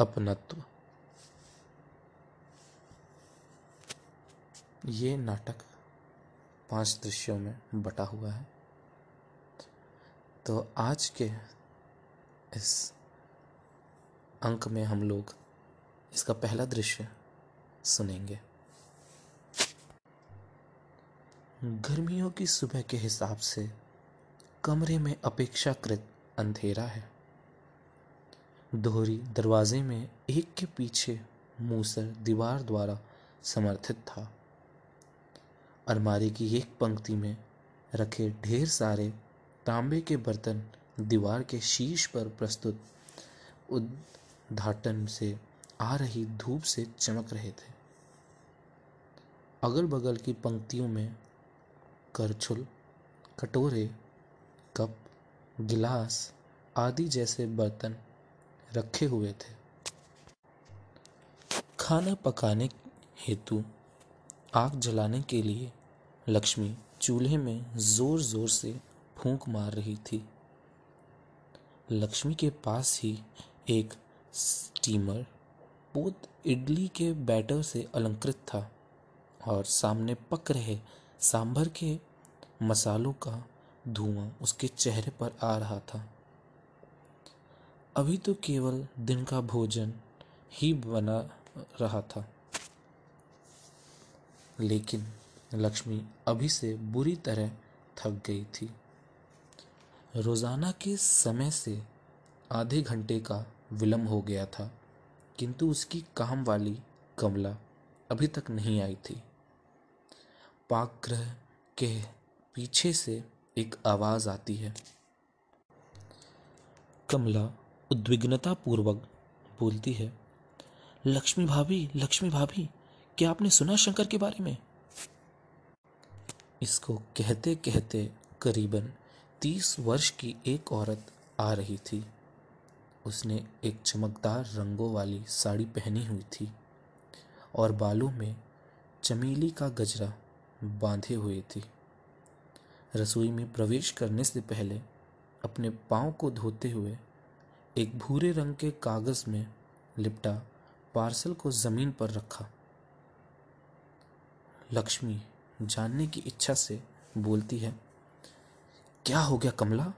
अपनत्व। ये नाटक पाँच दृश्यों में बटा हुआ है। तो आज के इस अंक में हम लोग इसका पहला दृश्य सुनेंगे। गर्मियों की सुबह के हिसाब से कमरे में अपेक्षाकृत अंधेरा है। दोहरी दरवाजे में एक के पीछे मूसर दीवार द्वारा समर्थित था। अलमारी की एक पंक्ति में रखे ढेर सारे तांबे के बर्तन दीवार के शीश पर प्रस्तुत उद्घाटन से आ रही धूप से चमक रहे थे। अगल बगल की पंक्तियों में करछुल, कटोरे, कप, गिलास आदि जैसे बर्तन रखे हुए थे। खाना पकाने हेतु आग जलाने के लिए लक्ष्मी चूल्हे में ज़ोर ज़ोर से फूंक मार रही थी। लक्ष्मी के पास ही एक स्टीमर पोत इडली के बैटर से अलंकृत था और सामने पक रहे सांभर के मसालों का धुआँ उसके चेहरे पर आ रहा था। अभी तो केवल दिन का भोजन ही बना रहा था। लेकिन लक्ष्मी अभी से बुरी तरह थक गई थी। रोज़ाना के समय से आधे घंटे का विलंब हो गया था, किंतु उसकी काम वाली कमला अभी तक नहीं आई थी। पाकग्रह के पीछे से एक आवाज़ आती है। कमला उद्विग्नता पूर्वक बोलती है, लक्ष्मी भाभी लक्ष्मी भाभी, क्या आपने सुना शंकर के बारे में? इसको कहते कहते करीबन तीस वर्ष की एक औरत आ रही थी। उसने एक चमकदार रंगों वाली साड़ी पहनी हुई थी और बालों में चमेली का गजरा बांधे हुए थी। रसोई में प्रवेश करने से पहले अपने पाँव को धोते हुए एक भूरे रंग के कागज़ में लिपटा पार्सल को ज़मीन पर रखा। लक्ष्मी जानने की इच्छा से बोलती है, क्या हो गया कमला?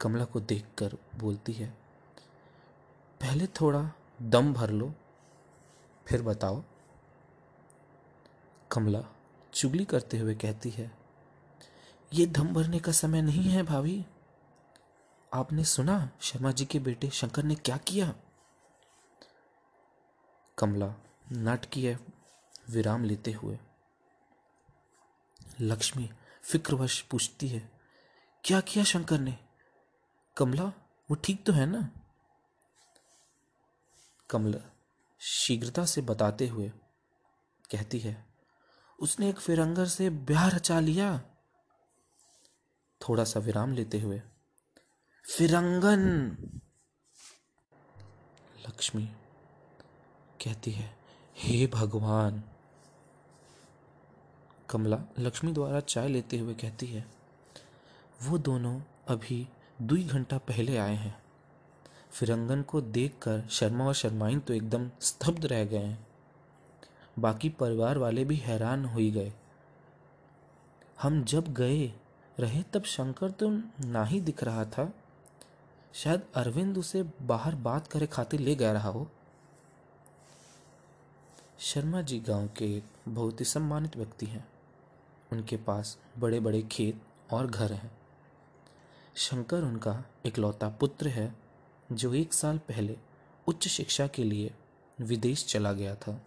कमला को देखकर बोलती है, पहले थोड़ा दम भर लो, फिर बताओ। कमला चुगली करते हुए कहती है, ये दम भरने का समय नहीं है भाभी। आपने सुना शर्मा जी के बेटे शंकर ने क्या किया? कमला नाटकीय विराम लेते हुए। लक्ष्मी फिक्रवश पूछती है, क्या किया शंकर ने? कमला, वो ठीक तो है ना? कमला शीघ्रता से बताते हुए कहती है, उसने एक फिरंगर से ब्याह रचा लिया। थोड़ा सा विराम लेते हुए फिरंगन। लक्ष्मी कहती है, हे भगवान। कमला लक्ष्मी द्वारा चाय लेते हुए कहती है, वो दोनों अभी दो घंटा पहले आए हैं। फिरंगन को देखकर शर्मा और शर्माइन तो एकदम स्तब्ध रह गए हैं। बाकी परिवार वाले भी हैरान हो ही गए। हम जब गए रहे तब शंकर तो ना ही दिख रहा था। शायद अरविंद उसे बाहर बात करे खातिर ले गया रहा हो। शर्मा जी गाँव के बहुत ही सम्मानित व्यक्ति हैं। उनके पास बड़े बड़े खेत और घर हैं। शंकर उनका इकलौता पुत्र है, जो एक साल पहले उच्च शिक्षा के लिए विदेश चला गया था।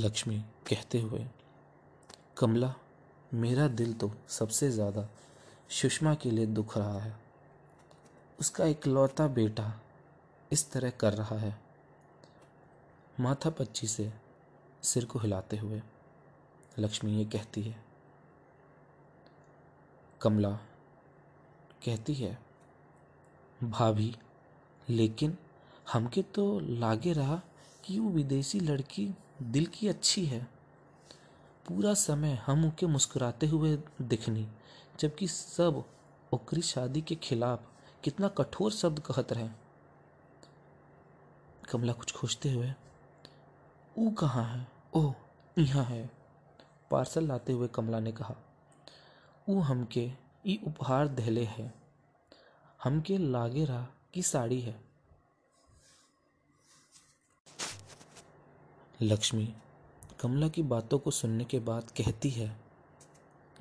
लक्ष्मी कहते हुए, कमला, मेरा दिल तो सबसे ज़्यादा सुषमा के लिए दुख रहा है। उसका इकलौता बेटा इस तरह कर रहा है। माथा पच्ची से सिर को हिलाते हुए लक्ष्मी ये कहती है। कमला कहती है, भाभी, लेकिन हमके तो लागे रहा कि वो विदेशी लड़की दिल की अच्छी है। पूरा समय हम उनके मुस्कुराते हुए दिखनी। जबकि सब ओकरी शादी के खिलाफ कितना कठोर शब्द कहत रहे। कमला कुछ खोजते हुए, ऊ कहाँ है? ओह, यहाँ है। पार्सल लाते हुए कमला ने कहा, ऊ हमके ई उपहार दहले है। हमके लागे रहा की साड़ी है। लक्ष्मी कमला की बातों को सुनने के बाद कहती है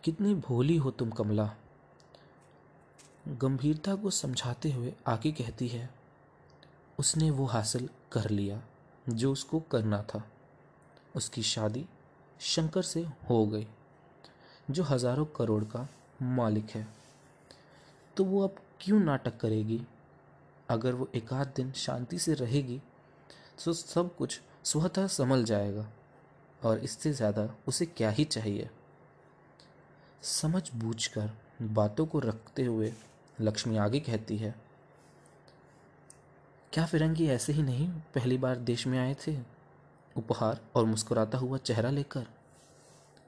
कितनी भोली हो तुम, कमला। गंभीरता को समझाते हुए आगे कहती है, उसने वो हासिल कर लिया जो उसको करना था। उसकी शादी शंकर से हो गई, जो हज़ारों करोड़ का मालिक है। तो वो अब क्यों नाटक करेगी? अगर वो एक आध दिन शांति से रहेगी तो सब कुछ स्वतः संभल जाएगा, और इससे ज़्यादा उसे क्या ही चाहिए? समझ बूझकर बातों को रखते हुए लक्ष्मी आगे कहती है, क्या फिरंगी ऐसे ही नहीं पहली बार देश में आए थे? उपहार और मुस्कुराता हुआ चेहरा लेकर,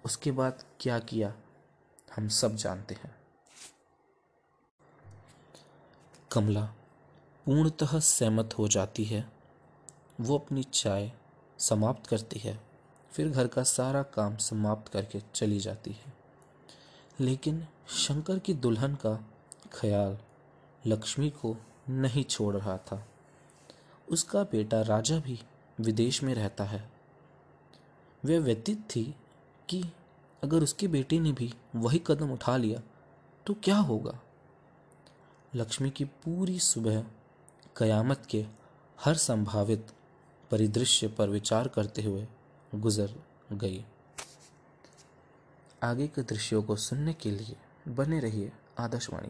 उसके बाद क्या किया, हम सब जानते हैं। कमला पूर्णतः सहमत हो जाती है। वो अपनी चाय समाप्त करती है, फिर घर का सारा काम समाप्त करके चली जाती है। लेकिन शंकर की दुल्हन का ख्याल लक्ष्मी को नहीं छोड़ रहा था। उसका बेटा राजा भी विदेश में रहता है। वह व्यतीत थी कि अगर उसके बेटे ने भी वही कदम उठा लिया तो क्या होगा? लक्ष्मी की पूरी सुबह कयामत के हर संभावित परिदृश्य पर विचार करते हुए गुजर गई। आगे के दृश्यों को सुनने के लिए बने रहिए आदर्शवाणी।